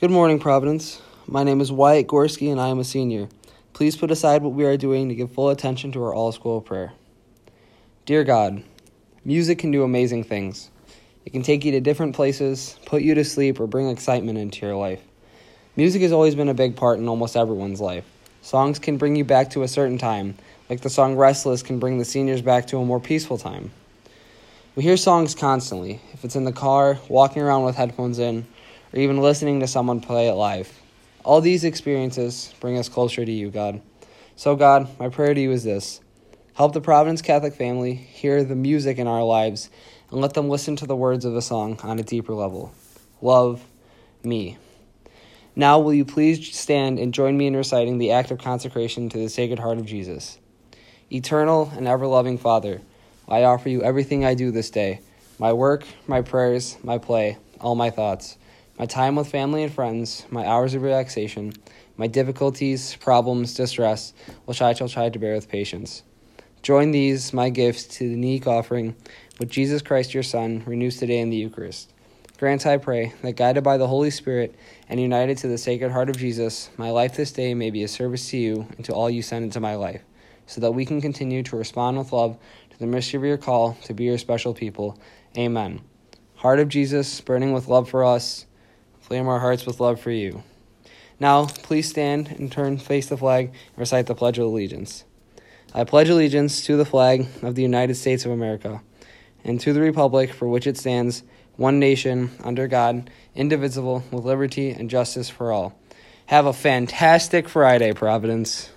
Good morning, Providence. My name is Wyatt Gorski, and I am a senior. Please put aside what we are doing to give full attention to our all school prayer. Dear God, music can do amazing things. It can take you to different places, put you to sleep, or bring excitement into your life. Music has always been a big part in almost everyone's life. Songs can bring you back to a certain time, like the song Restless can bring the seniors back to a more peaceful time. We hear songs constantly, if it's in the car, walking around with headphones in, or even listening to someone play it live. All these experiences bring us closer to you, God. So, God, my prayer to you is this help the Providence Catholic family hear the music in our lives and let them listen to the words of the song on a deeper level. Love me. Now, will you please stand and join me in reciting the act of consecration to the Sacred Heart of Jesus? Eternal and ever loving Father, I offer you everything I do this day my work, my prayers, my play, all my thoughts my time with family and friends, my hours of relaxation, my difficulties, problems, distress, which I shall try to bear with patience. Join these, my gifts, to the unique offering which Jesus Christ your Son renews today in the Eucharist. Grant, I pray, that guided by the Holy Spirit and united to the Sacred Heart of Jesus, my life this day may be a service to you and to all you send into my life, so that we can continue to respond with love to the mystery of your call to be your special people. Amen. Heart of Jesus, burning with love for us, flame our hearts with love for you. Now, please stand and turn face the flag and recite the Pledge of Allegiance. I pledge allegiance to the flag of the United States of America and to the Republic for which it stands, one nation, under God, indivisible, with liberty and justice for all. Have a fantastic Friday, Providence.